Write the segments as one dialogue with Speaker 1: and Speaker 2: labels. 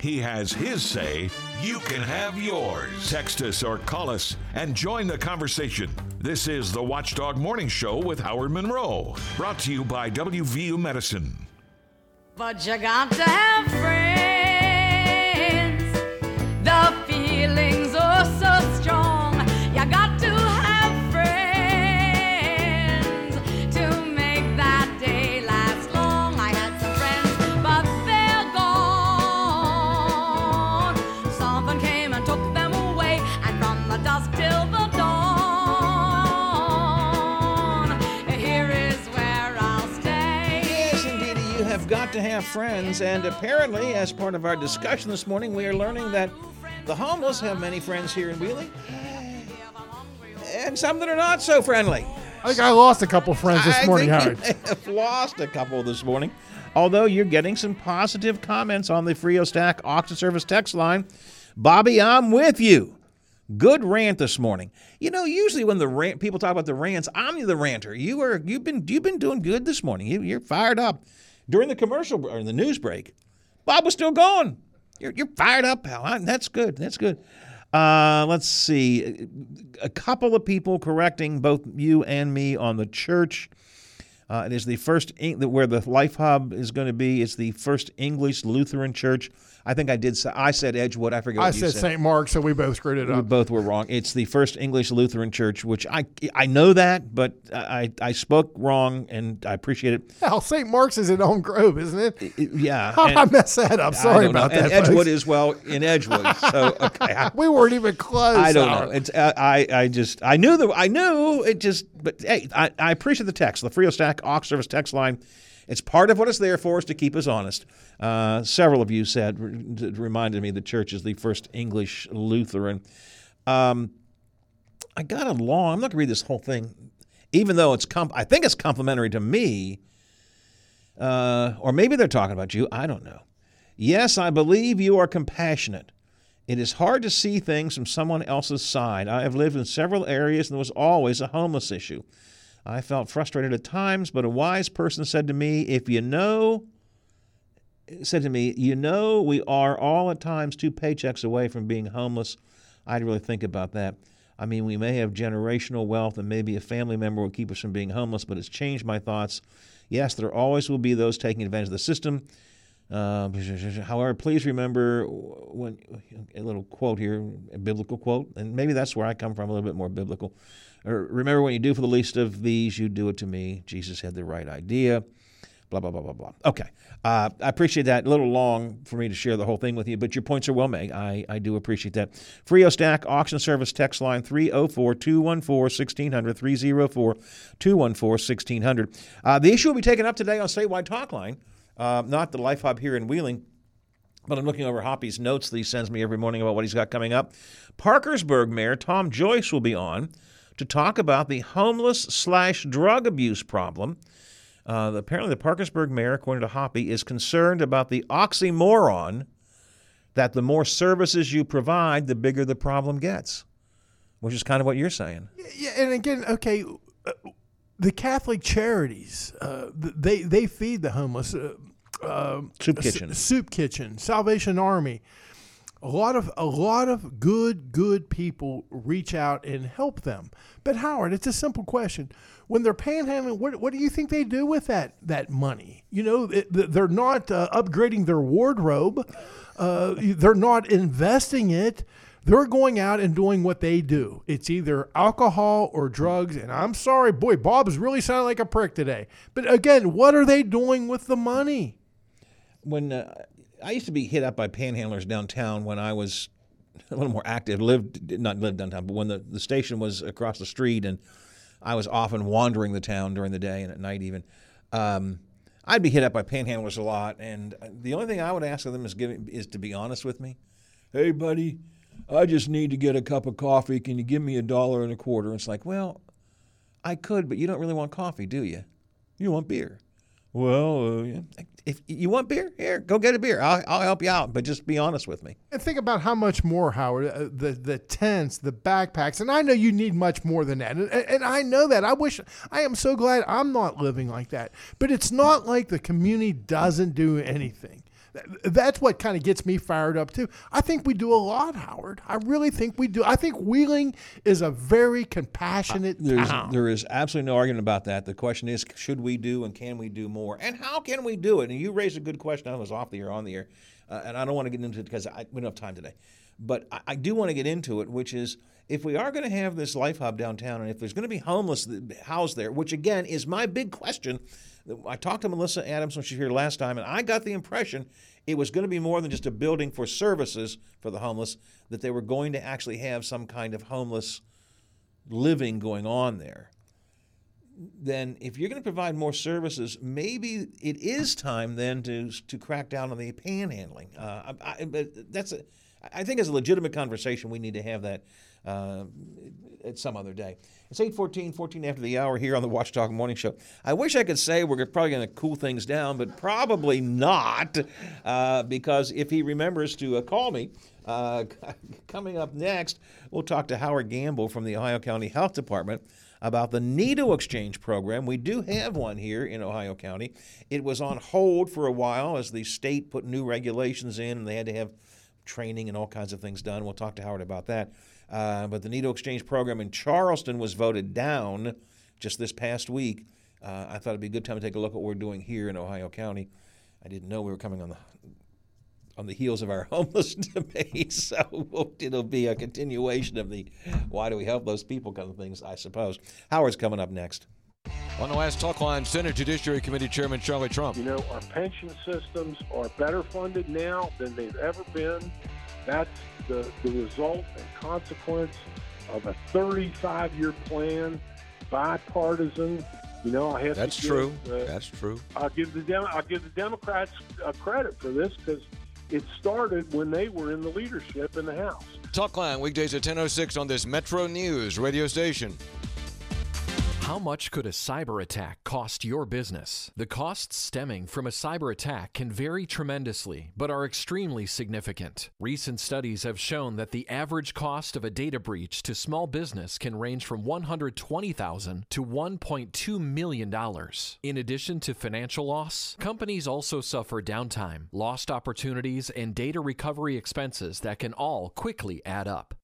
Speaker 1: He has his say. You can have yours. Text us or call us and join the conversation. This is the Watchdog Morning Show with Howard Monroe. Brought to you by WVU Medicine.
Speaker 2: But you got to have friends. To have friends. And
Speaker 3: apparently, as part of our discussion this morning, we are learning that the homeless have many friends here in Wheeling, and some that are not so friendly.
Speaker 4: I think I lost a couple friends this
Speaker 3: I
Speaker 4: morning, Howard.
Speaker 3: have lost a couple this morning. Although you're getting some positive comments on the Frio Stack auction service text line. Bobby, I'm with you. Good rant this morning. You know, usually when the rant people talk about the rants, I'm the ranter. You are you've been you've been doing good this morning. You, you're fired up. During the commercial or the news break, Bob was still going. You're, you're fired up, pal. That's good. That's good. Uh, let's see. A couple of people correcting both you and me on the church. Uh, it is the first where the Life Hub is going to be. It's the first English Lutheran church. I think I did. Say, I said Edgewood. I forget. What
Speaker 4: I
Speaker 3: you
Speaker 4: said St. Mark, so we both screwed it
Speaker 3: We
Speaker 4: up.
Speaker 3: We both were wrong. It's the first English Lutheran church, which I I know that, but I I spoke wrong, and I appreciate it.
Speaker 4: Hell, St. Mark's is in Elm Grove, isn't it?
Speaker 3: Yeah,
Speaker 4: How did I mess that up? Sorry
Speaker 3: don't know.
Speaker 4: about that.
Speaker 3: And Edgewood is well in Edgewood, so okay. I,
Speaker 4: We weren't even close.
Speaker 3: I don't know. It's I, I just I knew the I knew it just but hey I, I appreciate the text the Frio Stack Aux Service text line. It's part of what it's there for is to keep us honest. Uh, several of you said reminded me the church is the first English Lutheran. Um, I got a long. I'm not gonna read this whole thing, even though it's I think it's complimentary to me. Uh, or maybe they're talking about you. I don't know. Yes, I believe you are compassionate. It is hard to see things from someone else's side. I have lived in several areas and there was always a homeless issue. I felt frustrated at times, but a wise person said to me, If you know, said to me, You know, we are all at times two paychecks away from being homeless. I'd really think about that. I mean, we may have generational wealth and maybe a family member will keep us from being homeless, but it's changed my thoughts. Yes, there always will be those taking advantage of the system. Uh, however, please remember when a little quote here, a biblical quote, and maybe that's where I come from, a little bit more biblical. Remember, when you do for the least of these, you do it to me. Jesus had the right idea. Blah blah blah blah blah. Okay, uh, I appreciate that. A little long for me to share the whole thing with you, but your points are well made. I, I do appreciate that. Frio Stack Auction Service text line 304 214 1600 304 214 1600. Uh, The issue will be taken up today on Statewide Talk Line uh, not the Life Hub here in Wheeling, but I'm looking over Hoppy's notes that he sends me every morning about what he's got coming up. Parkersburg Mayor Tom Joyce will be on to talk about the homeless slash drug abuse problem. Uh, apparently, the Parkersburg mayor, according to Hoppy, is concerned about the oxymoron that the more services you provide, the bigger the problem gets, which is kind of what you're saying.
Speaker 4: Yeah, and again, okay, uh, the Catholic charities, uh, they they feed the homeless. Uh, uh,
Speaker 3: Soup kitchen.
Speaker 4: soup kitchen, Salvation Army. A lot of a lot of good good people reach out and help them. But Howard, it's a simple question. When they're panhandling, what what do you think they do with that that money? You know, it, they're not uh, upgrading their wardrobe. Uh, they're not investing it. They're going out and doing what they do. It's either alcohol or drugs. And I'm sorry, boy, Bob is really sounding like a prick today. But again, what are they doing with the money?
Speaker 3: when uh, I used to be hit up by panhandlers downtown when I was a little more active, lived not lived downtown, but when the, the station was across the street and I was often wandering the town during the day and at night even. Um, I'd be hit up by panhandlers a lot, and the only thing I would ask of them is give is to be honest with me. Hey, buddy, I just need to get a cup of coffee. Can you give me a dollar and a quarter? It's like, well, I could, but you don't really want coffee, do you? You want beer. Well, uh, if you want beer, here, go get a beer. I'll, I'll help you out, but just be honest with me.
Speaker 4: And think about how much more, Howard, uh, the the tents, the backpacks, and I know you need much more than that, and, and I know that. I wish I am so glad I'm not living like that. But it's not like the community doesn't do anything. Th- That's what kind of gets me fired up too. I think we do a lot, Howard. I really think we do. I think Wheeling is a very compassionate
Speaker 3: There's,
Speaker 4: town.
Speaker 3: there is absolutely no argument about that. The question is, should we do and can we do more? And how can we do it? And you raised a good question. I was off the air, on the air, uh, and I don't want to get into it because I, we don't have time today. But I, I do want to get into it, which is if we are going to have this life hub downtown, and if there's going to be homeless th- housed there, which again is my big question. I talked to Melissa Adams when she was here last time, and I got the impression it was going to be more than just a building for services for the homeless, that they were going to actually have some kind of homeless living going on there, then if you're going to provide more services, maybe it is time then to to crack down on the panhandling. Uh, I, I, that's a, I think it's a legitimate conversation. We need to have that uh, at some other day. It's 8:14, 14 after the hour here on the Watchdog Morning Show. I wish I could say we're probably going to cool things down, but probably not, uh, because if he remembers to uh, call me. Uh, coming up next, we'll talk to Howard Gamble from the Ohio County Health Department about the needle exchange program. We do have one here in Ohio County. It was on hold for a while as the state put new regulations in and they had to have training and all kinds of things done. We'll talk to Howard about that. Uh, but the needle exchange program in Charleston was voted down just this past week. Uh, I thought it'd be a good time to take a look at what we're doing here in Ohio County. I didn't know we were coming on the on the heels of our homeless debate, so it'll be a continuation of the "why do we help those people" kind of things, I suppose. Howard's coming up next.
Speaker 5: On the last talk line, Senate Judiciary Committee Chairman Charlie Trump.
Speaker 6: You know, our pension systems are better funded now than they've ever been. That's the, the result and consequence of a 35 year plan, bipartisan. You know, I have
Speaker 5: That's
Speaker 6: to give,
Speaker 5: true.
Speaker 6: uh,
Speaker 5: That's true.
Speaker 6: I'll give the Dem- I'll give the Democrats uh, credit for this because it started when they were in the leadership in the House.
Speaker 5: Talk line weekdays at 10:06 on this Metro News radio station.
Speaker 7: How much could a cyber attack cost your business? The costs stemming from a cyber attack can vary tremendously, but are extremely significant. Recent studies have shown that the average cost of a data breach to small business can range from 120,000 to $1.2 million. In addition to financial loss, companies also suffer downtime, lost opportunities, and data recovery expenses that can all quickly add up.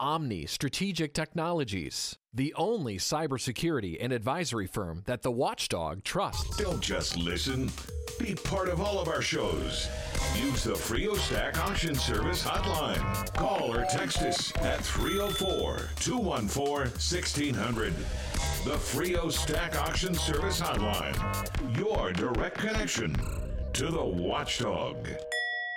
Speaker 7: Omni Strategic Technologies, the only cybersecurity and advisory firm that the watchdog trusts.
Speaker 1: Don't just listen. Be part of all of our shows. Use the Frio Stack Auction Service hotline. Call or text us at 304 214 1600. The Frio Stack Auction Service hotline. Your direct connection to the watchdog.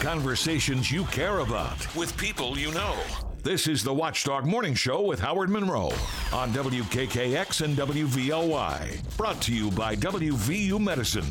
Speaker 1: Conversations you care about with people you know. This is the Watchdog Morning Show with Howard Monroe on WKKX and WVLY. Brought to you by WVU Medicine.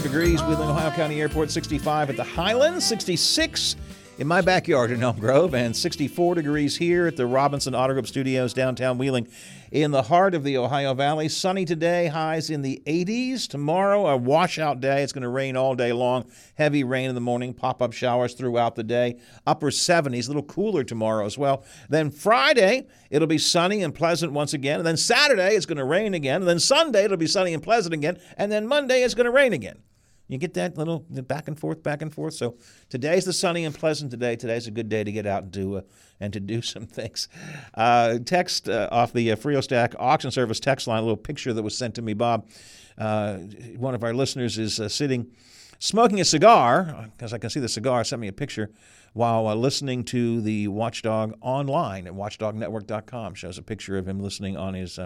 Speaker 3: 65 degrees, Wheeling, Ohio County Airport, 65 at the Highlands, 66 in my backyard in Elm Grove, and 64 degrees here at the Robinson Auto Group Studios, downtown Wheeling, in the heart of the Ohio Valley. Sunny today, highs in the 80s. Tomorrow, a washout day. It's going to rain all day long. Heavy rain in the morning, pop up showers throughout the day. Upper 70s, a little cooler tomorrow as well. Then Friday, it'll be sunny and pleasant once again. And then Saturday, it's going to rain again. And then Sunday, it'll be sunny and pleasant again. And then Monday, it's going to rain again. You get that little back and forth, back and forth. So today's the sunny and pleasant today. Today's a good day to get out and do uh, and to do some things. Uh, text uh, off the uh, FrioStack auction service text line. A little picture that was sent to me, Bob. Uh, one of our listeners is uh, sitting smoking a cigar because I can see the cigar. Sent me a picture while uh, listening to the Watchdog online at watchdognetwork.com. Shows a picture of him listening on his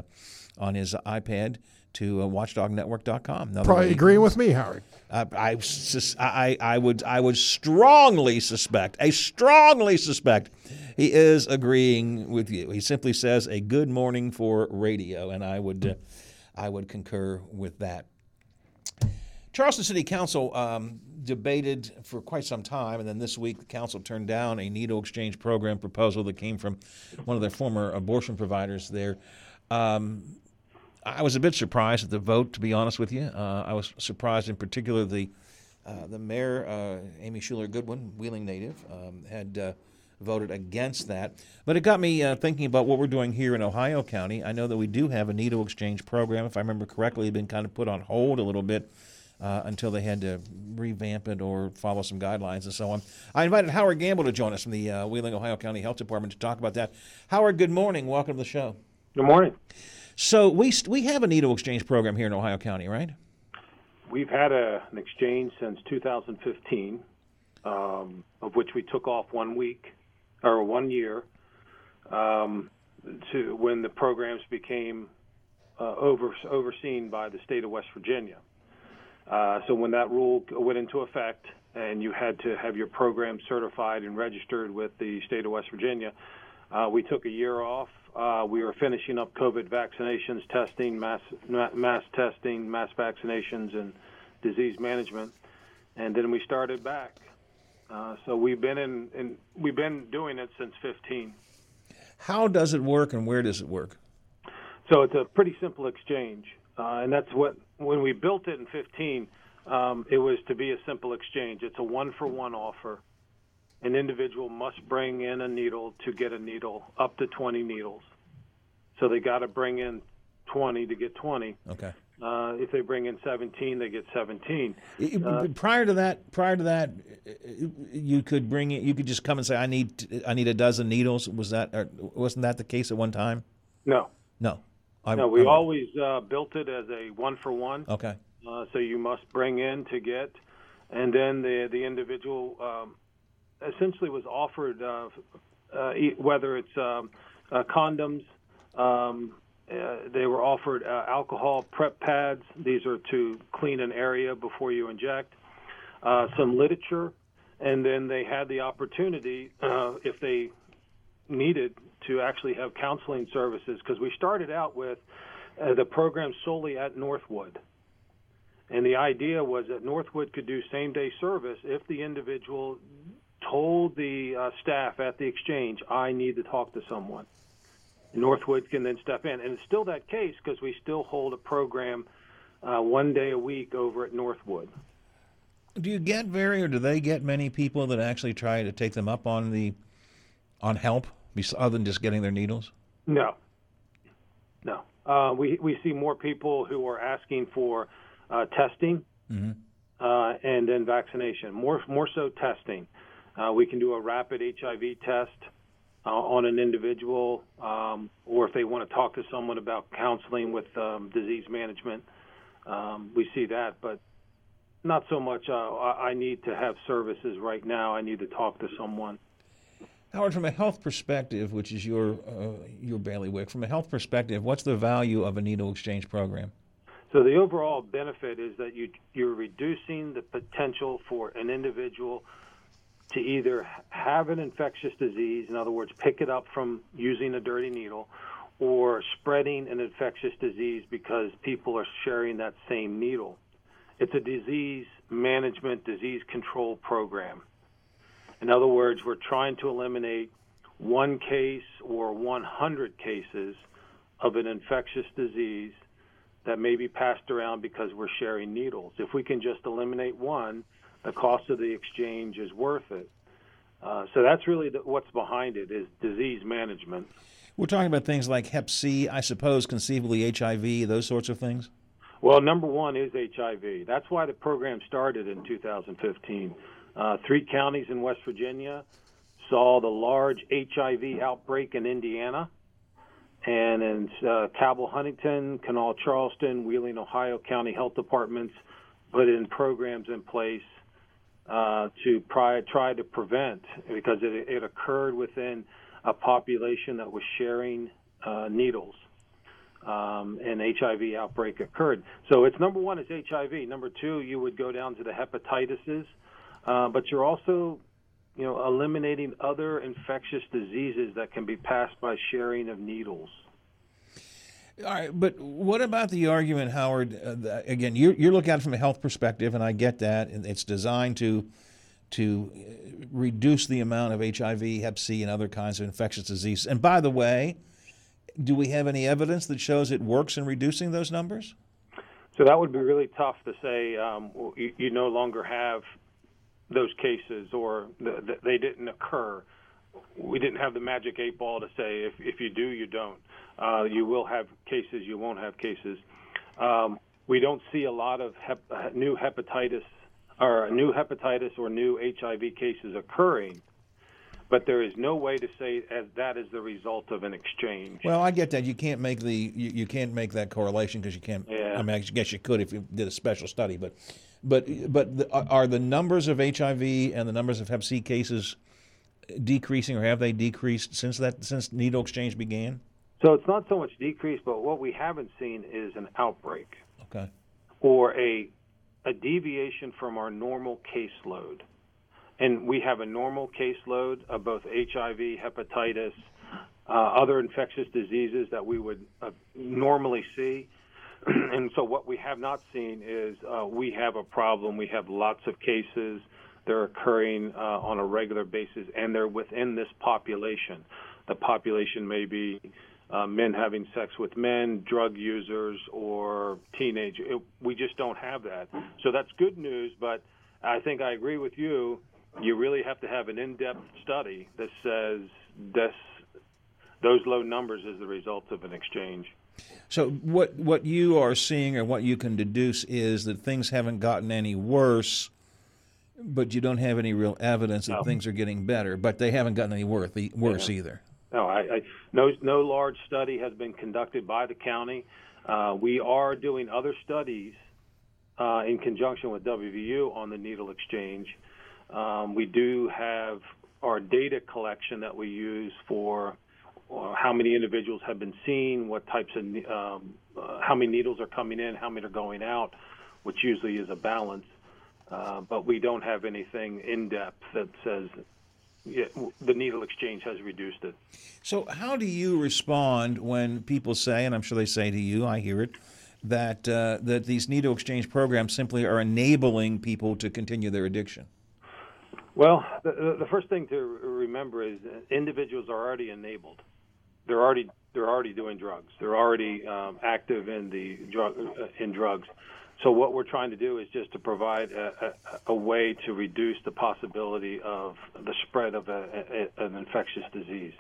Speaker 3: on his iPad to uh, watchdognetwork.com. Another
Speaker 4: Probably agreeing with me, Howard.
Speaker 3: uh, I, sus- I, I would I would strongly suspect, I strongly suspect, he is agreeing with you. He simply says a good morning for radio, and I would uh, I would concur with that. Charleston City Council um, debated for quite some time, and then this week the council turned down a needle exchange program proposal that came from one of their former abortion providers there. Um, I was a bit surprised at the vote, to be honest with you. Uh, I was surprised, in particular, the uh, the mayor, uh, Amy Shuler Goodwin, Wheeling native, um, had uh, voted against that. But it got me uh, thinking about what we're doing here in Ohio County. I know that we do have a needle exchange program. If I remember correctly, it had been kind of put on hold a little bit uh, until they had to revamp it or follow some guidelines and so on. I invited Howard Gamble to join us from the Wheeling, Ohio County Health Department to talk about that. Howard, good morning. Welcome to the show.
Speaker 8: Good morning.
Speaker 3: So we we have a needle exchange program here in Ohio County, right?
Speaker 8: We've had a, an exchange since 2015, um, of which we took off one week or one year um, to when the programs became uh, over, overseen by the state of West Virginia. Uh, so when that rule went into effect and you had to have your program certified and registered with the state of West Virginia, uh, we took a year off. Uh, we were finishing up COVID vaccinations, testing, mass mass testing, mass vaccinations, and disease management, and then we started back. Uh, so we've been in, in we've been doing it since 15.
Speaker 3: How does it work and where does it work?
Speaker 8: So it's a pretty simple exchange, uh, and that's what when we built it in 15, um, it was to be a simple exchange. It's a one-for-one offer. An individual must bring in a needle to get a needle, up to 20 needles. So they got to bring in 20 to get 20.
Speaker 3: Okay.
Speaker 8: Uh, if they bring in 17, they get 17. Uh,
Speaker 3: prior to that, prior to that, you could bring it. You could just come and say, "I need, I need a dozen needles." Was that, or wasn't that the case at one time?
Speaker 8: No,
Speaker 3: No. I'm,
Speaker 8: no, we
Speaker 3: I'm-
Speaker 8: always uh, built it as a one-for-one.
Speaker 3: Okay.
Speaker 8: Uh, so you must bring in to get, and then the the individual um, essentially was offered uh, uh, whether it's um, uh, condoms. Um, they were offered alcohol prep pads. These are to clean an area before you inject. Some literature, and then they had the opportunity, if they needed, to actually have counseling services because we started out with uh, the program solely at Northwood. And the idea was that Northwood could do same day service if the individual told the uh, staff at the exchange, I need to talk to someone. Northwood can then step in. And it's still that case because we still hold a program uh, one day a week over at Northwood.
Speaker 3: Do you get very, or do they get many people that actually try to take them up on the, on help, other than just getting their needles?
Speaker 8: No. No. Uh, we, we see more people who are asking for uh, testing uh, and then vaccination, more, more so testing. Uh, we can do a rapid HIV test uh, on an individual, um, or if they want to talk to someone about counseling with um, disease management, um, we see that. But not so much, uh, I I need to have services right now, I need to talk to someone.
Speaker 3: Howard, from a health perspective, which is your uh, your bailiwick, from a health perspective, what's the value of a needle exchange program?
Speaker 8: So the overall benefit is that you you're reducing the potential for an individual to either have an infectious disease, in other words, pick it up from using a dirty needle, or spreading an infectious disease because people are sharing that same needle. It's a disease management, disease control program. In other words, we're trying to eliminate one case or 100 cases of an infectious disease that may be passed around because we're sharing needles. If we can just eliminate one, the cost of the exchange is worth it. Uh, so that's really the, what's behind it is disease management.
Speaker 3: We're talking about things like Hep C, I suppose, conceivably HIV, those sorts of things.
Speaker 8: Well, number one is HIV. That's why the program started in 2015. Uh, three counties in West Virginia saw the large HIV outbreak in Indiana, and in uh, Cabell Huntington, Kanawha Charleston, Wheeling, Ohio County Health Departments put in programs in place uh, to try, to prevent because it, it occurred within a population that was sharing uh, needles. Um, an HIV outbreak occurred. So it's number one is HIV. Number two, you would go down to the hepatitises, uh, but you're also, you know, eliminating other infectious diseases that can be passed by sharing of needles.
Speaker 3: All right, but what about the argument, Howard? Uh, again, you're, you're looking at it from a health perspective, and I get that, and it's designed to to uh, reduce the amount of HIV, Hep C, and other kinds of infectious diseases. And by the way, do we have any evidence that shows it works in reducing those numbers?
Speaker 8: So that would be really tough to say. Um, you, you, no longer have those cases, or the, the, they didn't occur. We didn't have the magic eight ball to say if if you do, you don't. Uh, you will have cases, you won't have cases. Um, we don't see a lot of hep, new hepatitis or new hepatitis or new HIV cases occurring, but there is no way to say as that is the result of an exchange.
Speaker 3: Well, I get that. You can't make the you, you can't make that correlation because you can't.
Speaker 8: Yeah.
Speaker 3: I mean, I guess you could if you did a special study, but but but the, are the numbers of HIV and the numbers of Hep C cases decreasing, or have they decreased since that since needle exchange began?
Speaker 8: So it's not so much decrease, but what we haven't seen is an outbreak.
Speaker 3: Okay.
Speaker 8: Or a a deviation from our normal caseload. And we have a normal caseload of both HIV, hepatitis, uh, other infectious diseases that we would uh, normally see. and so what we have not seen is uh, we have a problem. We have lots of cases. They're occurring uh, on a regular basis, and they're within this population. The population may be uh, men having sex with men, drug users, or teenagers. We just don't have that. So that's good news, but I think I agree with you. You really have to have an in-depth study that says this, those low numbers is the result of an exchange.
Speaker 3: So what what you are seeing or what you can deduce is that things haven't gotten any worse, but you don't have any real evidence that
Speaker 8: No.
Speaker 3: things are getting better. But they haven't gotten any worse, worse
Speaker 8: Yeah.
Speaker 3: either.
Speaker 8: No, I, I no no large study has been conducted by the county. Uh, we are doing other studies uh, in conjunction with WVU on the needle exchange. Um, we do have our data collection that we use for uh, how many individuals have been seen, what types of um, uh, how many needles are coming in, how many are going out, which usually is a balance. Uh, but we don't have anything in depth that says yeah, the needle exchange has reduced it.
Speaker 3: So how do you respond when people say, and I'm sure they say to you, I hear it, that uh, that these needle exchange programs simply are enabling people to continue their addiction?
Speaker 8: Well, the, the- the first thing to remember is individuals are already enabled. They're already they're already doing drugs. They're already um, active in the drug uh, in drugs. So what we're trying to do is just to provide a, a, a way to reduce the possibility of the spread of a, an infectious disease.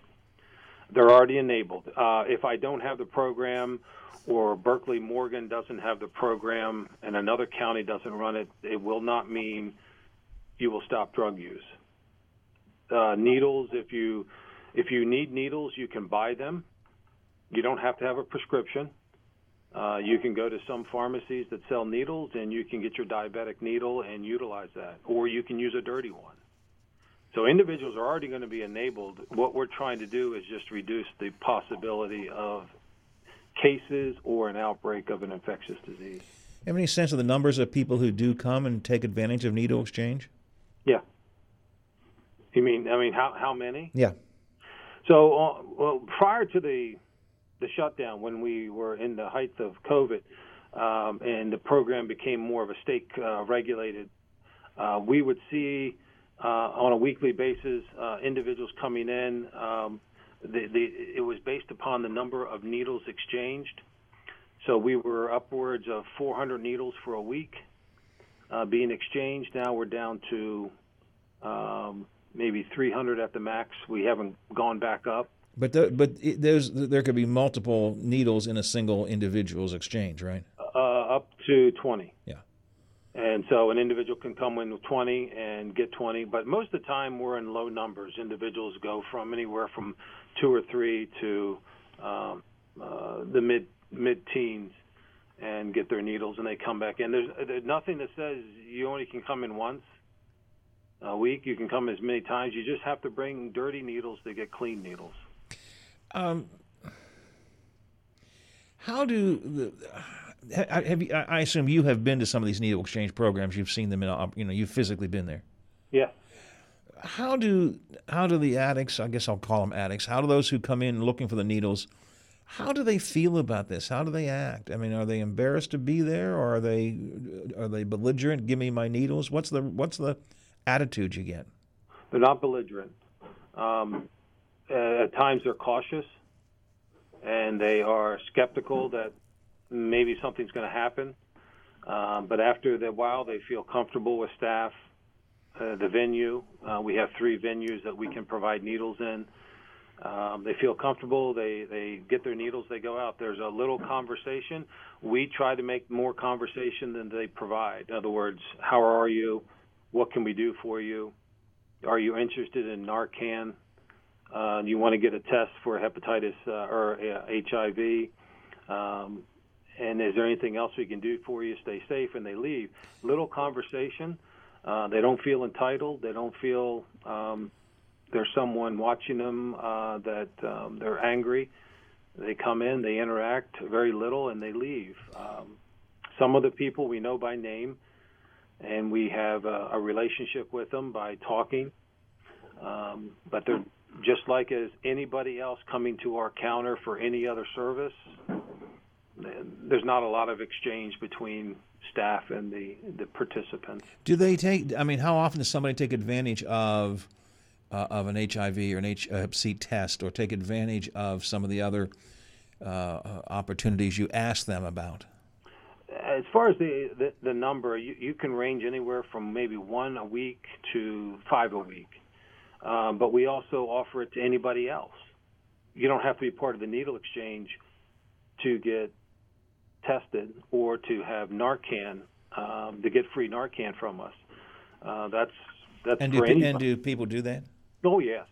Speaker 8: They're already enabled. Uh, if I don't have the program, or Berkeley Morgan doesn't have the program, and another county doesn't run it, it will not mean you will stop drug use. Uh, needles, if you if you need needles, you can buy them. You don't have to have a prescription. Uh, you can go to some pharmacies that sell needles, and you can get your diabetic needle and utilize that, or you can use a dirty one. So individuals are already going to be enabled. What we're trying to do is just reduce the possibility of cases or an outbreak of an infectious disease.
Speaker 3: Have any sense of the numbers of people who do come and take advantage of needle exchange?
Speaker 8: Yeah. You mean? I mean, how how many?
Speaker 3: Yeah.
Speaker 8: So, uh, well, prior to the the shutdown, when we were in the height of COVID, um, and the program became more of a state uh, regulated, uh, we would see uh, on a weekly basis uh, individuals coming in. Um, the, the, it was based upon the number of needles exchanged. So we were upwards of 400 needles for a week uh, being exchanged. Now we're down to um, maybe 300 at the max. We haven't gone back up.
Speaker 3: But the, but it, there's there could be multiple needles in a single individual's exchange, right?
Speaker 8: Uh, up to 20.
Speaker 3: Yeah.
Speaker 8: And so an individual can come in with 20 and get 20, but most of the time we're in low numbers. Individuals go from anywhere from two or three to um, uh, the mid mid teens and get their needles, and they come back in. There's, there's nothing that says you only can come in once a week. You can come as many times. You just have to bring dirty needles to get clean needles.
Speaker 3: Um, how do the have you, I assume you have been to some of these needle exchange programs. You've seen them in, you know, you've physically been there.
Speaker 8: Yeah.
Speaker 3: How do how do the addicts? I guess I'll call them addicts. How do those who come in looking for the needles? How do they feel about this? How do they act? I mean, are they embarrassed to be there, or are they are they belligerent? Give me my needles. What's the what's the attitude you get?
Speaker 8: They're not belligerent. Um, at times, they're cautious, and they are skeptical that maybe something's going to happen. Um, but after a while, they feel comfortable with staff, uh, the venue. Uh, we have three venues that we can provide needles in. Um, they feel comfortable. They they get their needles. They go out. There's a little conversation. We try to make more conversation than they provide. In other words, how are you? What can we do for you? Are you interested in Narcan? Uh, you want to get a test for hepatitis uh, or uh, HIV? Um, and is there anything else we can do for you? Stay safe, and they leave. Little conversation. Uh, they don't feel entitled. They don't feel um, there's someone watching them uh, that um, they're angry. They come in, they interact very little, and they leave. Um, some of the people we know by name, and we have a, a relationship with them by talking. Um, but they're just like as anybody else coming to our counter for any other service there's not a lot of exchange between staff and the the participants.
Speaker 3: Do they take? I mean, how often does somebody take advantage of uh, of an HIV or an Hep C test, or take advantage of some of the other uh, opportunities you ask them about?
Speaker 8: As far as the the, the number, you, you can range anywhere from maybe one a week to five a week. Um, but we also offer it to anybody else. You don't have to be part of the needle exchange to get tested or to have Narcan um, to get free Narcan from us. Uh, that's that's
Speaker 3: and
Speaker 8: do,
Speaker 3: and do people do that?
Speaker 8: Oh yes,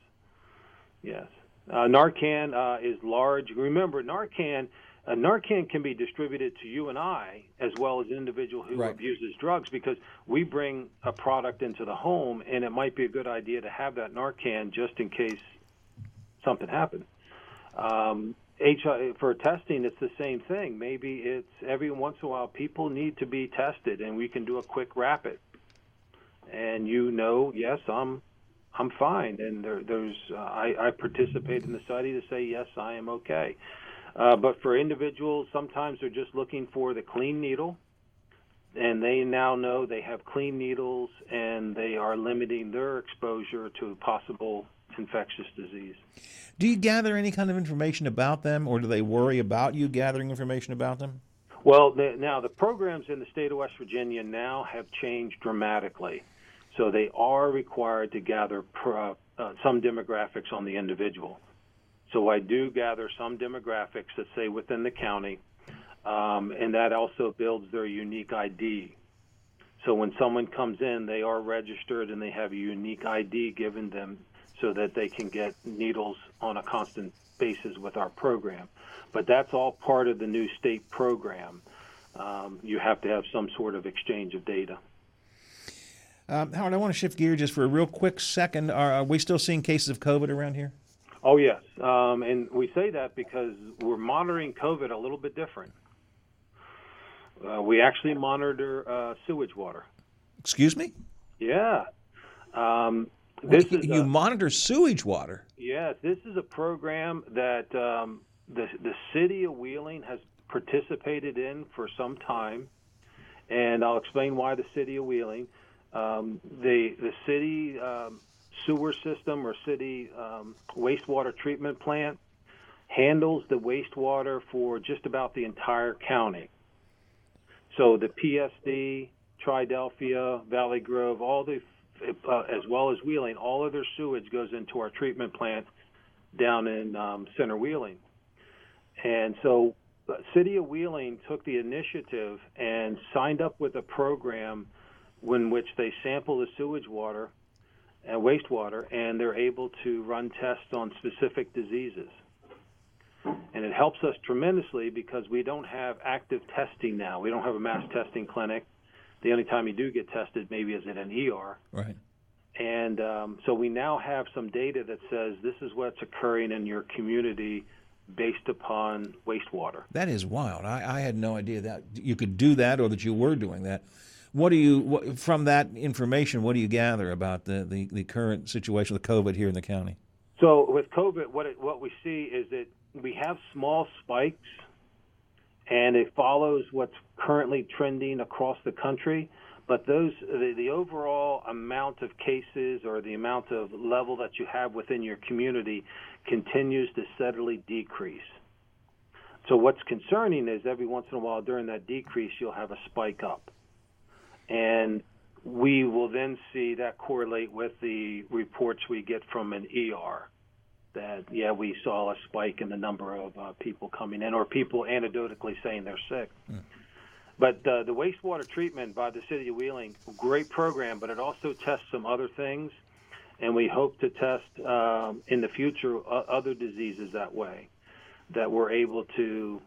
Speaker 8: yes. Uh, Narcan uh, is large. Remember, Narcan. Uh, Narcan can be distributed to you and I as well as an individual who
Speaker 3: right.
Speaker 8: abuses drugs because we bring a product into the home and it might be a good idea to have that Narcan just in case something happens. Um, HIV for testing, it's the same thing. Maybe it's every once in a while people need to be tested, and we can do a quick rapid. And you know, yes, I'm, I'm fine, and there, there's uh, I, I participate in the study to say yes, I am okay. Uh, but for individuals, sometimes they're just looking for the clean needle, and they now know they have clean needles, and they are limiting their exposure to possible infectious disease.
Speaker 3: Do you gather any kind of information about them, or do they worry about you gathering information about them?
Speaker 8: Well, the, now the programs in the state of West Virginia now have changed dramatically. So they are required to gather pro, uh, some demographics on the individual. So I do gather some demographics that say within the county, um, and that also builds their unique ID. So when someone comes in, they are registered and they have a unique ID given them so that they can get needles on a constant basis with our program. But that's all part of the new state program. Um, you have to have some sort of exchange of data.
Speaker 3: Um, Howard, I want to shift gear just for a real quick second. Are, are we still seeing cases of COVID around here?
Speaker 8: Oh, yes. Um, and we say that because we're monitoring COVID a little bit different. Uh, we actually monitor uh, sewage water.
Speaker 3: Excuse me?
Speaker 8: Yeah. Um, this
Speaker 3: you,
Speaker 8: is
Speaker 3: you
Speaker 8: a,
Speaker 3: monitor sewage water.
Speaker 8: Yes, this is a program that um, the the city of Wheeling has participated in for some time, and I'll explain why the city of Wheeling. Um, the the city um, sewer system or city um, wastewater treatment plant handles the wastewater for just about the entire county. So the PSD, Triadelphia, Valley Grove, all the uh, as well as Wheeling, all of their sewage goes into our treatment plant down in um, Center Wheeling. And so, the City of Wheeling took the initiative and signed up with a program in which they sample the sewage water and wastewater, and they're able to run tests on specific diseases. And it helps us tremendously because we don't have active testing now. We don't have a mass testing clinic. The only time you do get tested maybe is at an ER.
Speaker 3: Right.
Speaker 8: And um, so we now have some data that says this is what's occurring in your community based upon wastewater.
Speaker 3: That is wild. I, I had no idea that you could do that or that you were doing that. What do you, what, from that information, what do you gather about the, the, the current situation with COVID here in the county?
Speaker 8: So with COVID, what it, what we see is that we have small spikes, and it follows what's currently trending across the country. But those the, the overall amount of cases or the amount of level that you have within your community continues to steadily decrease. So what's concerning is every once in a while during that decrease you'll have a spike up. And we will then see that correlate with the reports we get from an ER that yeah we saw a spike in the number of uh, people coming in or people anecdotally saying they're sick. Mm. But uh, the wastewater treatment by the city of Wheeling, great program, but it also tests some other things, and we hope to test um, in the future uh, other diseases that way, that we're able to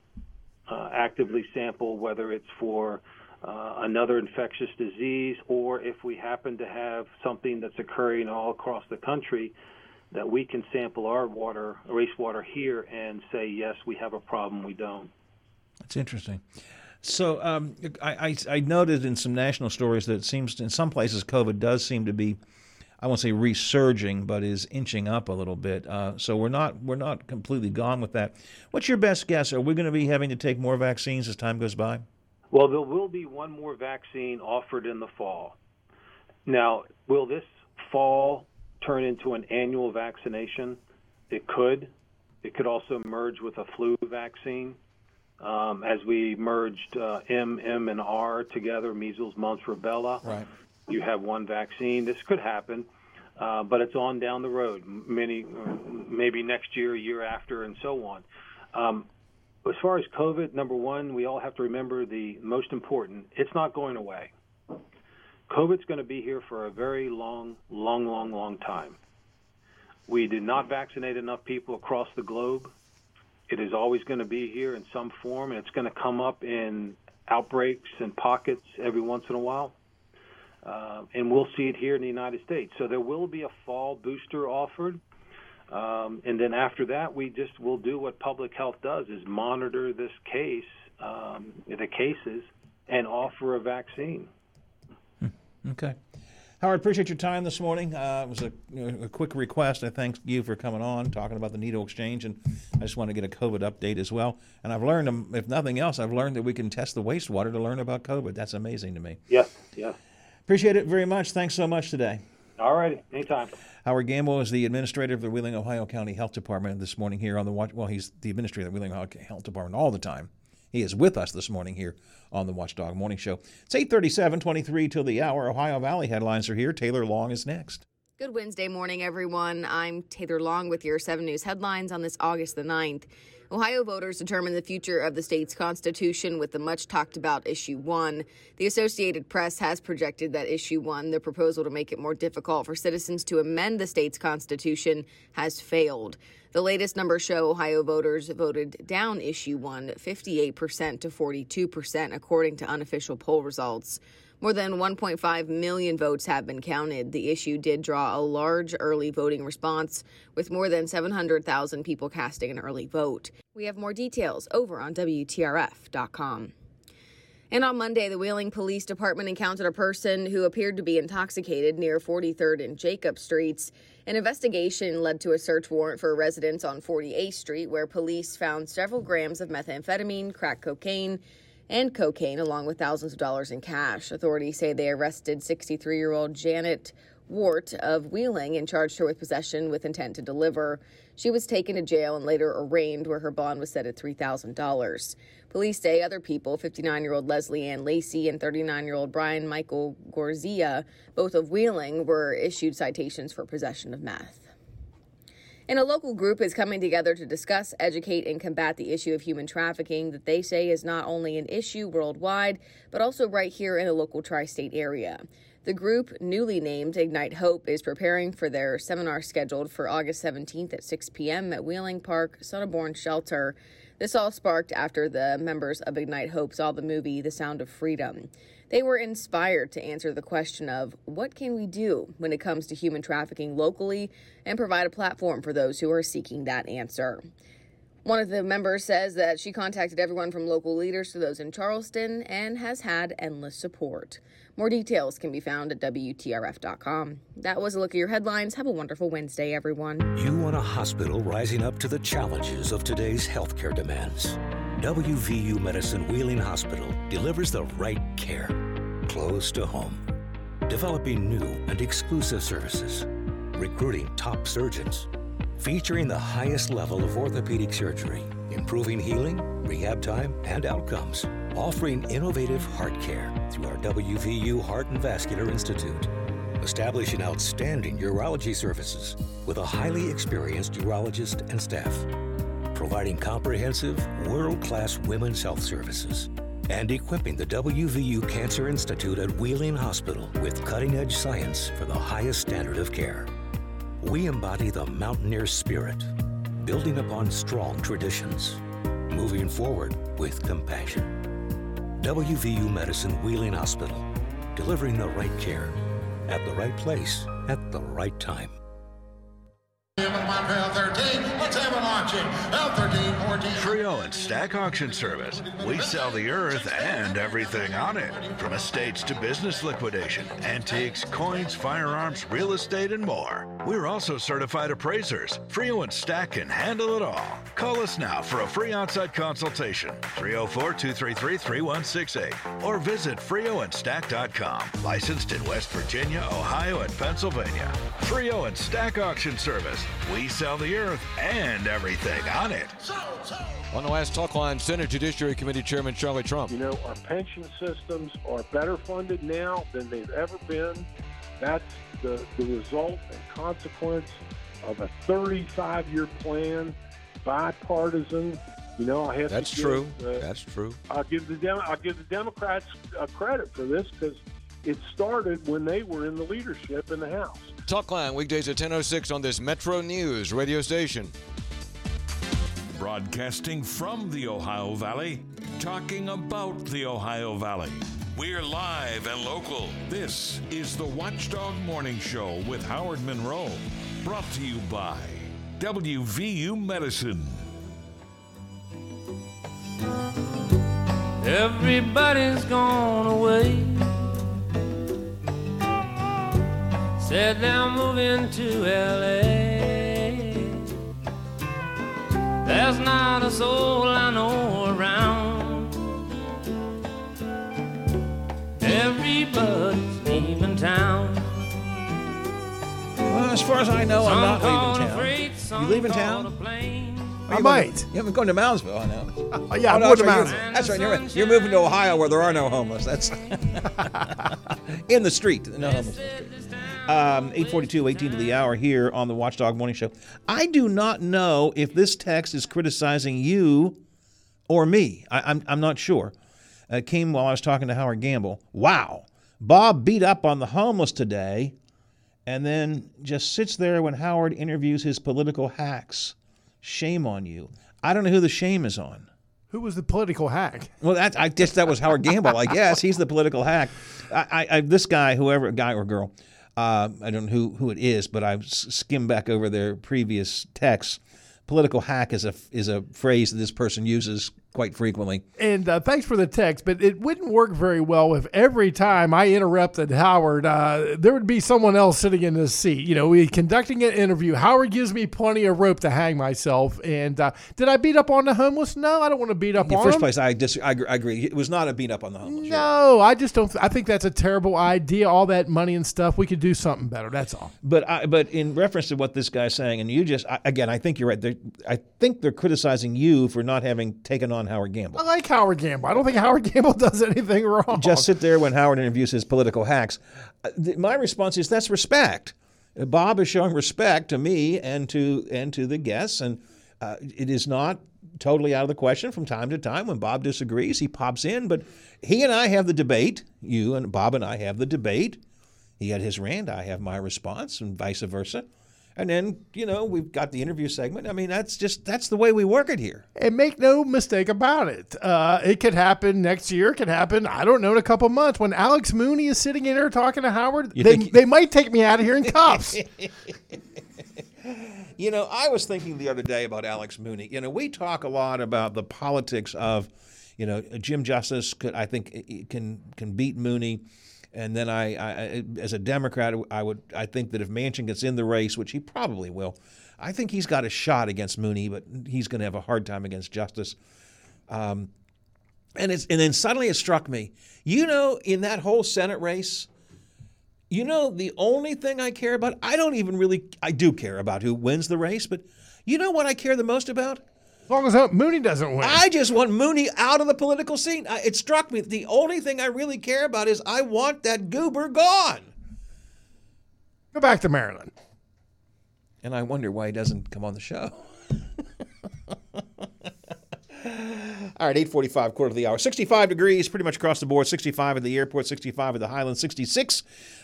Speaker 8: uh, actively sample whether it's for uh, another infectious disease or if we happen to have something that's occurring all across the country that we can sample our water, wastewater here, and say yes, we have a problem. We don't.
Speaker 3: That's interesting. So um, I, I, I, noted in some national stories that it seems in some places COVID does seem to be, I won't say resurging, but is inching up a little bit. Uh, so we're not we're not completely gone with that. What's your best guess? Are we going to be having to take more vaccines as time goes by?
Speaker 8: Well, there will be one more vaccine offered in the fall. Now, will this fall turn into an annual vaccination? It could. It could also merge with a flu vaccine. Um, as we merged uh, M, M, and R together, measles, mumps, rubella,
Speaker 3: right.
Speaker 8: you have one vaccine. This could happen, uh, but it's on down the road. Many, maybe next year, year after, and so on. Um, as far as COVID, number one, we all have to remember the most important. It's not going away. COVID's going to be here for a very long, long, long, long time. We did not vaccinate enough people across the globe. It is always going to be here in some form, and it's going to come up in outbreaks and pockets every once in a while. Uh, and we'll see it here in the United States. So there will be a fall booster offered. Um, and then after that, we just will do what public health does: is monitor this case, um, the cases, and offer a vaccine.
Speaker 3: Okay. Howard, appreciate your time this morning. Uh, it was a, you know, a, quick request. I thank you for coming on, talking about the needle exchange, and I just want to get a COVID update as well. And I've learned, um, if nothing else, I've learned that we can test the wastewater to learn about COVID. That's amazing to me.
Speaker 8: Yes, yes.
Speaker 3: Appreciate it very much. Thanks so much today.
Speaker 8: All righty, anytime.
Speaker 3: Howard Gamble is the administrator of the Wheeling, Ohio County Health Department this morning here on the watch. Well, he's the administrator of the Wheeling, Ohio Health Department all the time. He is with us this morning here on the Watchdog Morning Show. It's 837, 23 till the hour. Ohio Valley headlines are here. Taylor Long is next.
Speaker 9: Good Wednesday morning, everyone. I'm Taylor Long with your 7 News headlines on this August the 9th. Ohio voters determine the future of the state's constitution with the much talked about Issue 1. The Associated Press has projected that Issue 1, the proposal to make it more difficult for citizens to amend the state's constitution, has failed. The latest numbers show Ohio voters voted down Issue 1 58% to 42%, according to unofficial poll results. More than 1.5 million votes have been counted. The issue did draw a large early voting response, with more than 700,000 people casting an early vote. We have more details over on WTRF.com. And on Monday, the Wheeling Police Department encountered a person who appeared to be intoxicated near 43rd and Jacob Streets. An investigation led to a search warrant for a residence on 48th Street, where police found several grams of methamphetamine, crack cocaine, and cocaine, along with thousands of dollars in cash. Authorities say they arrested 63 year old Janet Wart of Wheeling and charged her with possession with intent to deliver. She was taken to jail and later arraigned, where her bond was set at $3,000. Police say other people, 59 year old Leslie Ann Lacey and 39 year old Brian Michael Gorzia, both of Wheeling, were issued citations for possession of meth. And a local group is coming together to discuss, educate, and combat the issue of human trafficking that they say is not only an issue worldwide, but also right here in the local tri state area. The group, newly named Ignite Hope, is preparing for their seminar scheduled for August 17th at 6 p.m. at Wheeling Park Sonneborn Shelter. This all sparked after the members of Ignite Hope saw the movie The Sound of Freedom. They were inspired to answer the question of what can we do when it comes to human trafficking locally and provide a platform for those who are seeking that answer. One of the members says that she contacted everyone from local leaders to those in Charleston and has had endless support. More details can be found at WTRF.com. That was a look at your headlines. Have a wonderful Wednesday, everyone.
Speaker 10: You want a hospital rising up to the challenges of today's healthcare demands. WVU Medicine Wheeling Hospital delivers the right care close to home. Developing new and exclusive services, recruiting top surgeons, featuring the highest level of orthopedic surgery, improving healing, rehab time, and outcomes offering innovative heart care through our WVU Heart and Vascular Institute, establishing outstanding urology services with a highly experienced urologist and staff, providing comprehensive, world class women's health services, and equipping the WVU Cancer Institute at Wheeling Hospital with cutting edge science for the highest standard of care. We embody the mountaineer spirit, building upon strong traditions, moving forward with compassion. WVU Medicine Wheeling Hospital, delivering the right care at the right place at the right time.
Speaker 11: Let's have a launching. L13, 14. Frio and Stack Auction Service. We sell the earth and everything on it. From estates to business liquidation, antiques, coins, firearms, real estate, and more. We're also certified appraisers. Frio and Stack can handle it all. Call us now for a free on-site consultation. 304-233-3168 or visit FrioandStack.com. Oh Licensed in West Virginia, Ohio, and Pennsylvania. Frio and Stack Auction Service. We sell the earth and everything on it.
Speaker 5: On the last talk line, Senate Judiciary Committee Chairman Charlie Trump.
Speaker 6: You know, our pension systems are better funded now than they've ever been. That's the, the result and consequence of a 35 year plan, bipartisan. You know, I have
Speaker 5: That's
Speaker 6: to
Speaker 5: true.
Speaker 6: Give, uh,
Speaker 5: That's true.
Speaker 6: I'll give the Dem- I'll give the Democrats uh, credit for this because it started when they were in the leadership in the House.
Speaker 5: Talk line weekdays at 10:06 on this Metro News radio station.
Speaker 1: Broadcasting from the Ohio Valley, talking about the Ohio Valley. We're live and local. This is the Watchdog Morning Show with Howard Monroe. Brought to you by WVU Medicine.
Speaker 12: Everybody's gone away. Said they're moving to LA. There's not a soul I know around. Everybody's leaving town.
Speaker 3: Well, as far as I know, I'm not leaving town. You
Speaker 12: some
Speaker 3: leaving town?
Speaker 12: it a plane.
Speaker 3: Are
Speaker 4: I
Speaker 3: you
Speaker 4: might.
Speaker 3: Going, you haven't gone to Moundsville, I know.
Speaker 4: Oh, yeah, I'm
Speaker 3: no,
Speaker 4: going to
Speaker 3: that's right, you're- That's right. You're, you're moving to Ohio where there are no homeless. That's in the street. No homeless in the street. Um, 842, 18 to the hour here on the Watchdog Morning Show. I do not know if this text is criticizing you or me. I, I'm, I'm not sure. Uh, It came while I was talking to Howard Gamble. Wow. Bob beat up on the homeless today and then just sits there when Howard interviews his political hacks. Shame on you. I don't know who the shame is on.
Speaker 4: Who was the political hack?
Speaker 3: Well, that I guess that was Howard Gamble. I guess he's the political hack. I, I, I this guy, whoever, guy or girl, uh, I don't know who who it is, but I've skimmed back over their previous texts. Political hack is a is a phrase that this person uses quite frequently.
Speaker 4: And uh, thanks for the text, but it wouldn't work very well if every time I interrupted Howard, uh, there would be someone else sitting in this seat. You know, we conducting an interview. Howard gives me plenty of rope to hang myself. And uh, did I beat up on the homeless? No, I don't want to beat up
Speaker 3: In the
Speaker 4: on
Speaker 3: first
Speaker 4: them.
Speaker 3: place, I, dis- I, agree, I agree. It was not a beat up on the homeless.
Speaker 4: No, I just don't. I think that's a terrible idea. All that money and stuff. We could do something better. That's all.
Speaker 3: But I, but in reference to what this guy's saying, and you just I, again, I think you're right. They're, I think they're criticizing you for not having taken on Howard Gamble.
Speaker 4: I like Howard Gamble. I don't think Howard Gamble does anything wrong.
Speaker 3: Just sit there when Howard interviews his political hacks. Uh, My response is that's respect. Uh, Bob is showing respect to me and to and to the guests, and uh, it is not totally out of the question from time to time when Bob disagrees, he pops in. But he and I have the debate. You and Bob and I have the debate. He had his rant, I have my response, and vice versa. And then you know we've got the interview segment. I mean that's just that's the way we work it here.
Speaker 4: And make no mistake about it. Uh, it could happen next year. It could happen, I don't know, in a couple months. When Alex Mooney is sitting in there talking to Howard,
Speaker 3: You
Speaker 4: they,
Speaker 3: think-
Speaker 4: they might take me out of here in cuffs.
Speaker 3: You know, I was thinking the other day about Alex Mooney. You know, we talk a lot about the politics of, you know, Jim Justice could I think can can beat Mooney, and then I, I as a Democrat I would I think that if Manchin gets in the race, which he probably will, I think he's got a shot against Mooney, but he's going to have a hard time against Justice. Um, and it's and then suddenly it struck me, you know, in that whole Senate race. You know, the only thing I care about, I don't even really, I do care about who wins the race, but you know what I care the most about?
Speaker 4: As long as Mooney doesn't win.
Speaker 3: I just want Mooney out of the political scene. I, it struck me, the only thing I really care about is I want that goober gone.
Speaker 4: Go back to Maryland.
Speaker 3: And I wonder why he doesn't come on the show. All right, 845, quarter of the hour. 65 degrees pretty much across the board. 65 at the airport, 65 at the Highlands, 66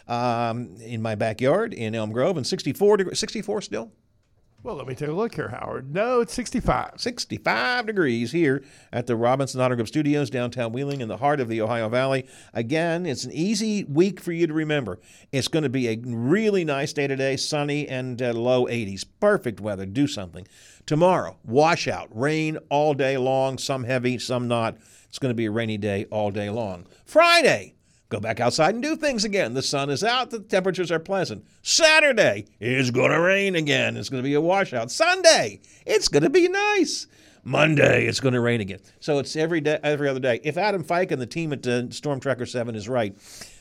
Speaker 3: um, in my backyard in Elm Grove, and 64, deg- 64 still?
Speaker 4: Well, let me take a look here, Howard. No, it's 65.
Speaker 3: 65 degrees here at the Robinson Auto Group Studios, downtown Wheeling, in the heart of the Ohio Valley. Again, it's an easy week for you to remember. It's going to be a really nice day today, sunny and uh, low 80s. Perfect weather. Do something. Tomorrow, washout, rain all day long, some heavy, some not. It's going to be a rainy day all day long. Friday, Go back outside and do things again. The sun is out, the temperatures are pleasant. Saturday, it's going to rain again. It's going to be a washout. Sunday, it's going to be nice. Monday, it's going to rain again. So it's every day, every other day. If Adam Fike and the team at uh, Storm Tracker 7 is right,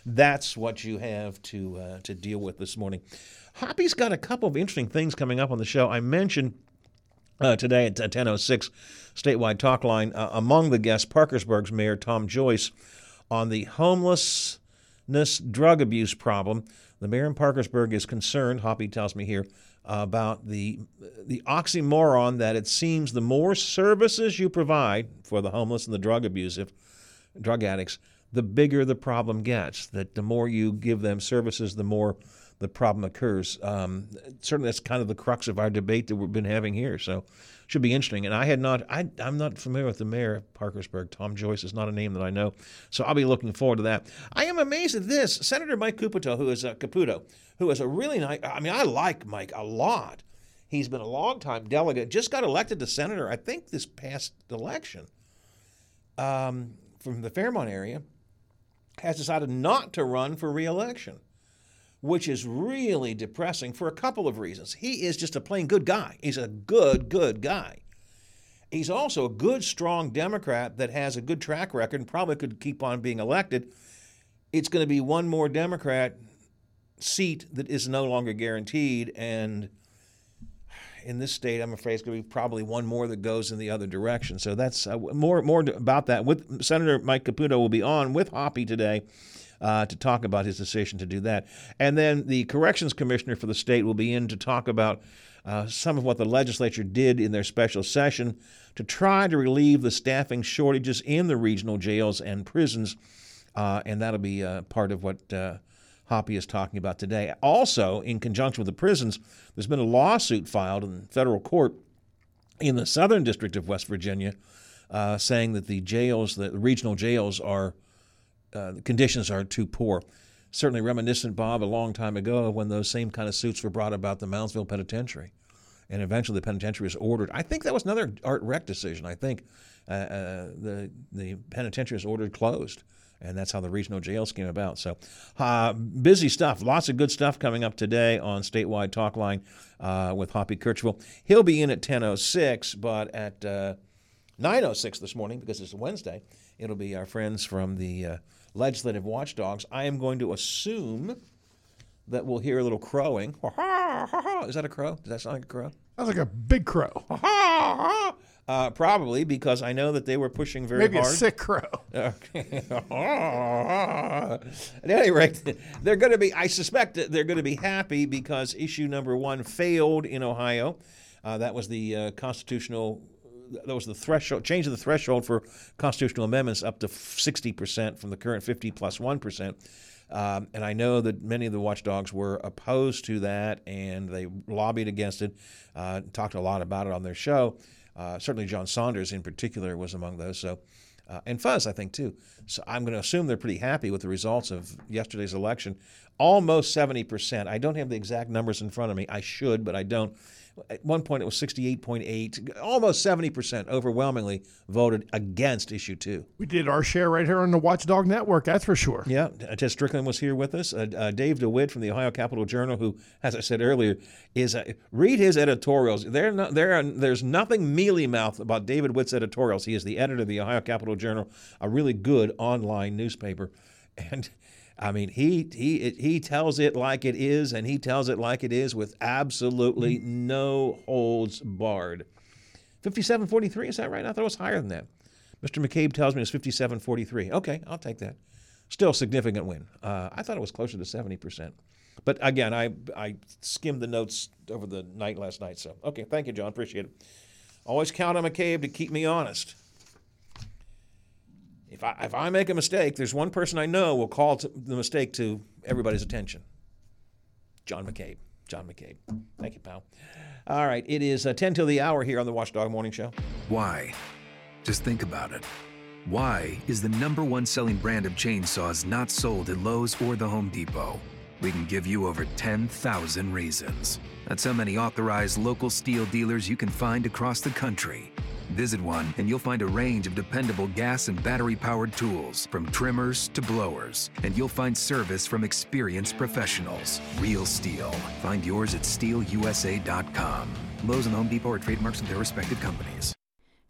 Speaker 3: that's what you have to uh, to deal with this morning. Hoppy's got a couple of interesting things coming up on the show. I mentioned uh, today at 10:06 statewide talk line uh, among the guests Parkersburg's Mayor Tom Joyce on the homelessness drug abuse problem. The mayor in Parkersburg is concerned. Hoppy tells me here about the the oxymoron that it seems the more services you provide for the homeless and the drug abusive drug addicts, the bigger the problem gets. That the more you give them services, the more the problem occurs. Um, certainly, that's kind of the crux of our debate that we've been having here. So, should be interesting. And I had not, I, I'm not familiar with the mayor of Parkersburg. Tom Joyce is not a name that I know, so I'll be looking forward to that. I am amazed at this. Senator Mike Caputo, who is a Caputo, who is a really nice. I mean, I like Mike a lot. He's been a long time delegate. Just got elected to senator, I think, this past election um, from the Fairmont area. Has decided not to run for reelection which is really depressing for a couple of reasons. He is just a plain good guy. He's a good, good guy. He's also a good, strong Democrat that has a good track record and probably could keep on being elected. It's going to be one more Democrat seat that is no longer guaranteed. And in this state, I'm afraid it's going to be probably one more that goes in the other direction. So that's uh, more more about that. With Senator Mike Caputo will be on with Hoppy today uh, to talk about his decision to do that. And then the corrections commissioner for the state will be in to talk about uh, some of what the legislature did in their special session to try to relieve the staffing shortages in the regional jails and prisons. Uh, and that'll be uh, part of what uh, Hoppy is talking about today. Also, in conjunction with the prisons, there's been a lawsuit filed in federal court in the Southern District of West Virginia uh, saying that the jails, the regional jails, are uh, conditions are too poor. Certainly reminiscent, Bob, a long time ago when those same kind of suits were brought about the Moundsville Penitentiary. and eventually the penitentiary was ordered. I think that was another Art Recht decision. I think uh, uh, the the penitentiary was ordered closed, and that's how the regional jails came about. So uh, busy stuff, lots of good stuff coming up today on statewide talk line uh, with Hoppy Kercheval. He'll be in at 10:06, but at 9:06 this morning because it's Wednesday. It'll be our friends from the uh, legislative watchdogs. I am going to assume that we'll hear a little crowing. Is that a crow? Does that sound like a crow?
Speaker 4: Sounds like a big crow.
Speaker 3: Uh, probably because I know that they were pushing very
Speaker 4: Maybe
Speaker 3: hard.
Speaker 4: a sick crow.
Speaker 3: Okay. At any rate, they're going to be. I suspect that they're going to be happy because issue number one failed in Ohio. Uh, that was the uh, constitutional. That was the threshold change of the threshold for constitutional amendments up to 60% from the current 50 plus 1. Um, and I know that many of the watchdogs were opposed to that and they lobbied against it, uh, talked a lot about it on their show. Uh, certainly, John Saunders in particular was among those. So, uh, and Fuzz, I think, too. So I'm going to assume they're pretty happy with the results of yesterday's election. Almost 70%. I don't have the exact numbers in front of me. I should, but I don't. At one point, it was 68.8. Almost 70% overwhelmingly voted against issue two.
Speaker 4: We did our share right here on the Watchdog Network, that's for sure.
Speaker 3: Yeah, Ted Strickland was here with us. Uh, uh, Dave DeWitt from the Ohio Capital Journal, who, as I said earlier, is uh, read his editorials. There, no, there are, there's nothing mealy mouthed about David DeWitt's editorials. He is the editor of the Ohio Capital Journal, a really good online newspaper, and. I mean, he he he tells it like it is, and he tells it like it is with absolutely no holds barred. Fifty-seven forty-three, is that right? I thought it was higher than that. Mr. McCabe tells me it's fifty-seven forty-three. Okay, I'll take that. Still a significant win. Uh, I thought it was closer to seventy percent. But again, I I skimmed the notes over the night last night. So okay, thank you, John. Appreciate it. Always count on McCabe to keep me honest. If I, if I make a mistake, there's one person I know will call the mistake to everybody's attention. John McCabe. John McCabe. Thank you, pal. All right, it is uh, 10 till the hour here on the Watchdog Morning Show.
Speaker 13: Why? Just think about it. Why is the number one selling brand of chainsaws not sold at Lowe's or the Home Depot? We can give you over 10,000 reasons. That's how many authorized local STIHL dealers you can find across the country. Visit one and you'll find a range of dependable gas and battery powered tools, from trimmers to blowers. And you'll find service from experienced professionals. Real STIHL. Find yours at stihlusa.com. Lowe's and Home Depot are trademarks of their respective companies.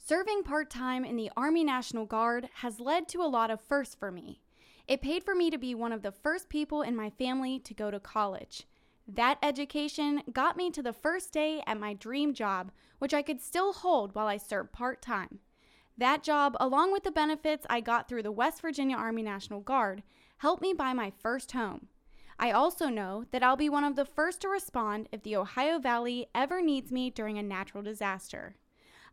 Speaker 14: Serving part time in the Army National Guard has led to a lot of firsts for me. It paid for me to be one of the first people in my family to go to college. That education got me to the first day at my dream job, which I could still hold while I served part time. That job, along with the benefits I got through the West Virginia Army National Guard, helped me buy my first home. I also know that I'll be one of the first to respond if the Ohio Valley ever needs me during a natural disaster.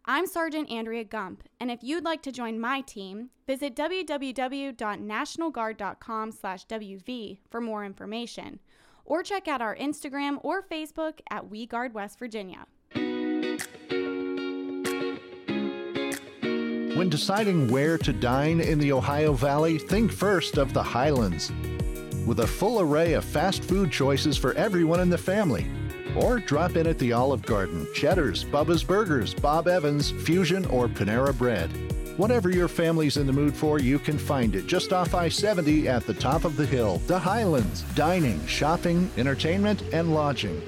Speaker 14: I'm Sergeant Andrea Gump, and if you'd like to join my team, visit www.nationalguard.com/wv for more information, or check out our Instagram or Facebook at We Guard West Virginia.
Speaker 15: When deciding where to dine in the Ohio Valley, think first of the Highlands. With a full array of fast food choices for everyone in the family. Or drop in at the Olive Garden, Cheddar's, Bubba's Burgers, Bob Evans, Fusion, or Panera Bread. Whatever your family's in the mood for, you can find it just off I 70 at the top of the hill. The Highlands. Dining, shopping, entertainment, and lodging.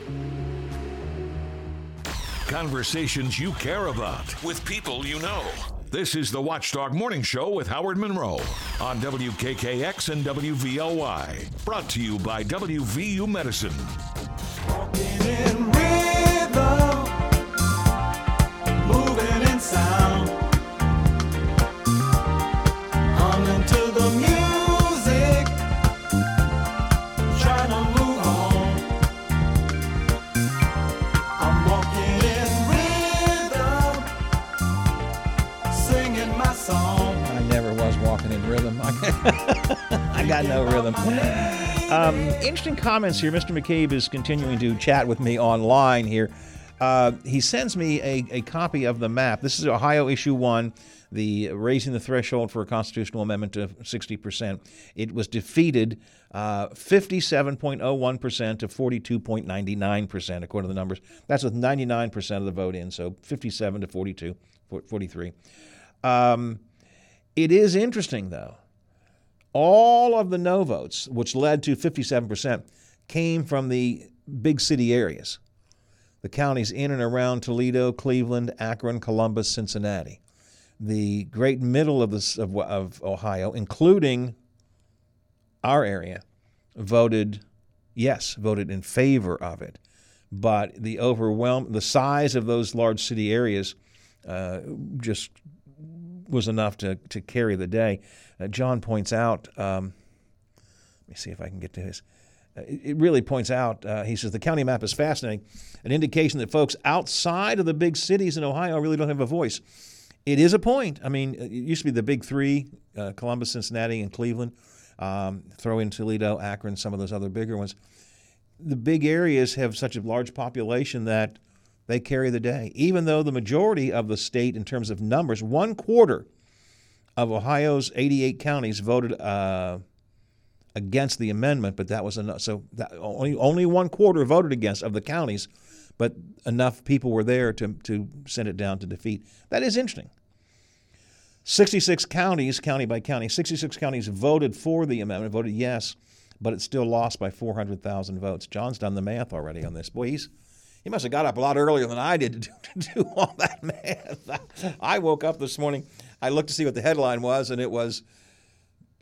Speaker 1: Conversations you care about with people you know. This is the Watchdog Morning Show with Howard Monroe on WKKX and WVLY. Brought to you by WVU Medicine.
Speaker 16: moving in sound.
Speaker 3: I got no rhythm. Um, interesting comments here. Mr. McCabe is continuing to chat with me online here. Uh, he sends me a, a copy of the map. This is Ohio issue one. the raising the threshold for a constitutional amendment to 60%. It was defeated uh, 57.01% to 42.99%, according to the numbers. That's with 99% of the vote in, so 57 to 42, 43. Um, it is interesting, though. All of the no votes, which led to 57%, came from the big city areas, the counties in and around Toledo, Cleveland, Akron, Columbus, Cincinnati, the great middle of, of, of Ohio, including our area, voted yes, voted in favor of it. But the overwhelm, the size of those large city areas, uh, just was enough to to carry the day. Uh, John points out. Um, let me see if I can get to his. Uh, it, really points out. Uh, he says the county map is fascinating, an indication that folks outside of the big cities in Ohio really don't have a voice. It is a point. I mean, it used to be the big three: uh, Columbus, Cincinnati, and Cleveland. Um, throw in Toledo, Akron, some of those other bigger ones. The big areas have such a large population that they carry the day. Even though the majority of the state, in terms of numbers, one quarter of Ohio's 88 counties voted uh, against the amendment, but that was enough. So only only one quarter voted against of the counties, but enough people were there to to send it down to defeat. That is interesting. 66 counties, county by county, 66 counties voted for the amendment, voted yes, but it still lost by 400,000 votes. John's done the math already on this. Boy, he's he must have got up a lot earlier than I did to do, to do all that math. I woke up this morning. I looked to see what the headline was, and it was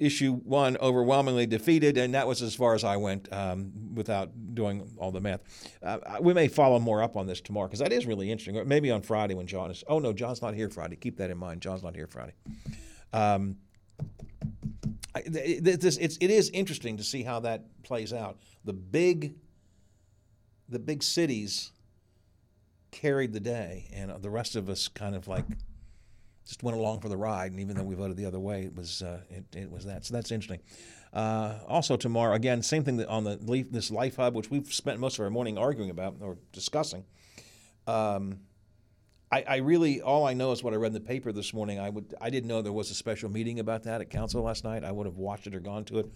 Speaker 3: issue one overwhelmingly defeated, and that was as far as I went um, without doing all the math. Uh, we may follow more up on this tomorrow because that is really interesting. Or maybe on Friday when John is. Oh no, John's not here Friday. Keep that in mind. John's not here Friday. Um, I, this, it's, it is interesting to see how that plays out. The big the big cities carried the day, and the rest of us kind of like just went along for the ride. And even though we voted the other way, it was uh, it, it, was that. So that's interesting. Uh, also tomorrow, again, same thing on the this Life Hub, which we've spent most of our morning arguing about or discussing. Um, I, I, really all I know is what I read in the paper this morning. I would I didn't know there was a special meeting about that at council last night. I would have watched it or gone to it.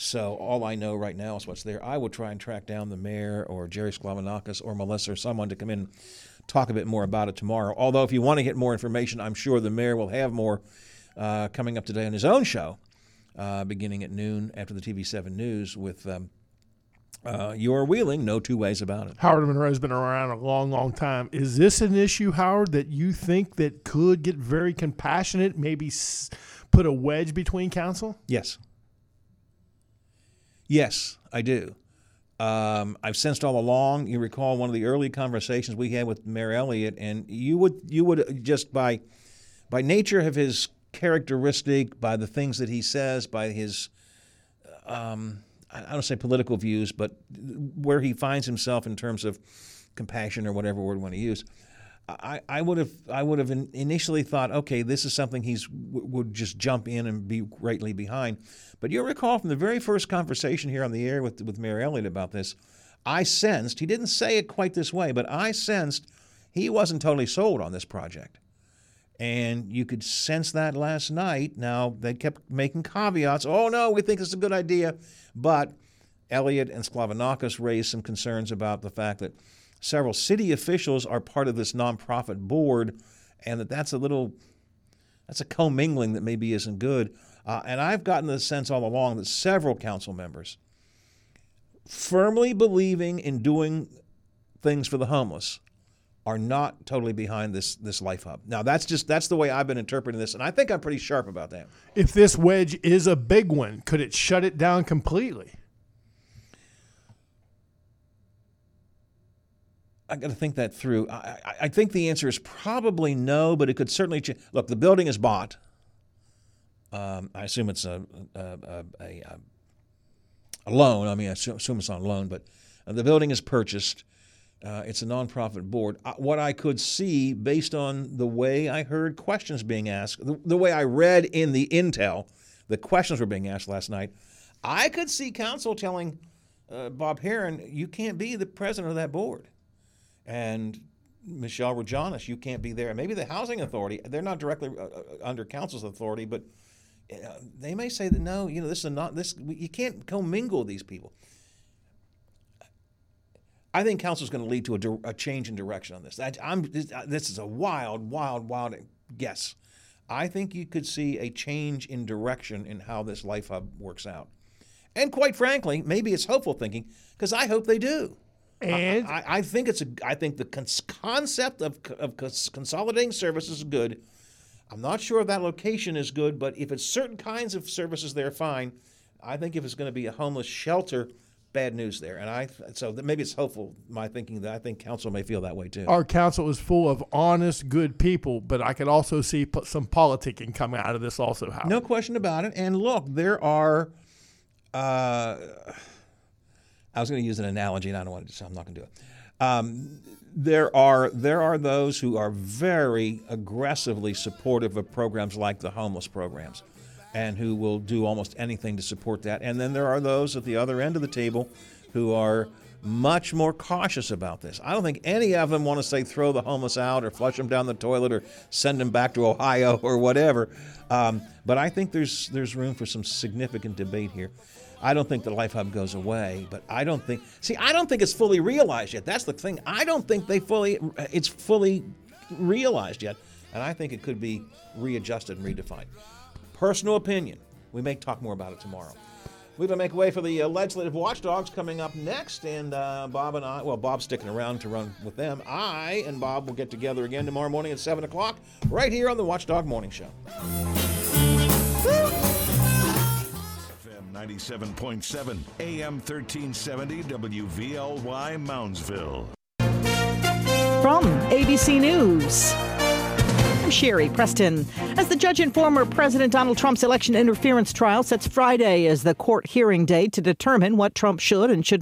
Speaker 3: So all I know right now is what's there. I would try and track down the mayor or Jerry Sklavounakis or Melissa or someone to come in and talk a bit more about it tomorrow. Although if you want to get more information, I'm sure the mayor will have more uh, coming up today on his own show, uh, beginning at noon after the TV7 News with. Um, uh, you're wheeling, no two ways about it.
Speaker 4: Howard Monroe's been around a long, long time. Is this an issue, Howard, that you think that could get very compassionate, maybe s- put a wedge between council?
Speaker 3: Yes. Yes, I do. Um, I've sensed all along. You recall one of the early conversations we had with Mayor Elliott, and you would you would just by by nature of his characteristic, by the things that he says, by his um, I don't say political views, but where he finds himself in terms of compassion or whatever word we want to use. I, I would have I would have initially thought, okay, this is something he's would just jump in and be greatly behind. But you'll recall from the very first conversation here on the air with with Mayor Elliott about this, I sensed he didn't say it quite this way, but I sensed he wasn't totally sold on this project, and you could sense that last night. Now they kept making caveats. Oh no, we think it's a good idea, but Elliott and Sklavounakis raised some concerns about the fact that several city officials are part of this nonprofit board, and that that's a little that's a commingling that maybe isn't good. Uh, and I've gotten the sense all along that several council members, firmly believing in doing things for the homeless, are not totally behind this this life hub. Now that's just that's the way I've been interpreting this, and I think I'm pretty sharp about that.
Speaker 4: If this wedge is a big one, could it shut it down completely?
Speaker 3: I got to think that through. I, I, I, think the answer is probably no, but it could certainly change. Look, the building is bought. Um, I assume it's a a, a, a, loan. I mean, I assume it's on loan, but uh, the building is purchased. Uh, it's a nonprofit board. What I could see, based on the way I heard questions being asked, the, the way I read in the intel, the questions were being asked last night, I could see council telling uh, Bob Herron, "You can't be the president of that board." And Michelle Rajanis, you can't be there. Maybe the housing authority, they're not directly uh, uh, under council's authority, but uh, they may say that no, you know, this is not this. You can't commingle these people. I think council is going to lead to a, a change in direction on this. I, am uh, this is a wild, wild, wild guess. I think you could see a change in direction in how this Life Hub works out. And quite frankly, maybe it's hopeful thinking because I hope they do.
Speaker 4: And
Speaker 3: I, I, I think it's a. I think the cons- concept of, of cons- consolidating services is good. I'm not sure if that location is good, but if it's certain kinds of services, they're fine. I think if it's going to be a homeless shelter, bad news there. And I so that maybe it's hopeful. My thinking that I think council may feel that way too.
Speaker 4: Our council is full of honest, good people, but I could also see some politicking coming out of this also. Howard.
Speaker 3: No question about it. And look, there are. Uh, I was going to use an analogy, and I don't want to. So I'm not going to do it. Um, there are there are those who are very aggressively supportive of programs like the homeless programs, and who will do almost anything to support that. And then there are those at the other end of the table who are much more cautious about this. I don't think any of them want to say throw the homeless out or flush them down the toilet or send them back to Ohio or whatever. Um, but I think there's there's room for some significant debate here. I don't think the Life Hub goes away, but I don't think. See, I don't think it's fully realized yet. That's the thing. I don't think they fully it's fully realized yet, and I think it could be readjusted and redefined. Personal opinion. We may talk more about it tomorrow. We're to make way for the uh, legislative watchdogs coming up next, and uh, Bob and I, well, Bob's sticking around to run with them. I and Bob will get together again tomorrow morning at 7 o'clock, right here on the Watchdog Morning Show.
Speaker 1: FM 97.7, AM 1370, WVLY Moundsville.
Speaker 17: From ABC News. I'm Sherry Preston. As the judge in former President Donald Trump's election interference trial sets Friday as the court hearing day to determine what Trump should and should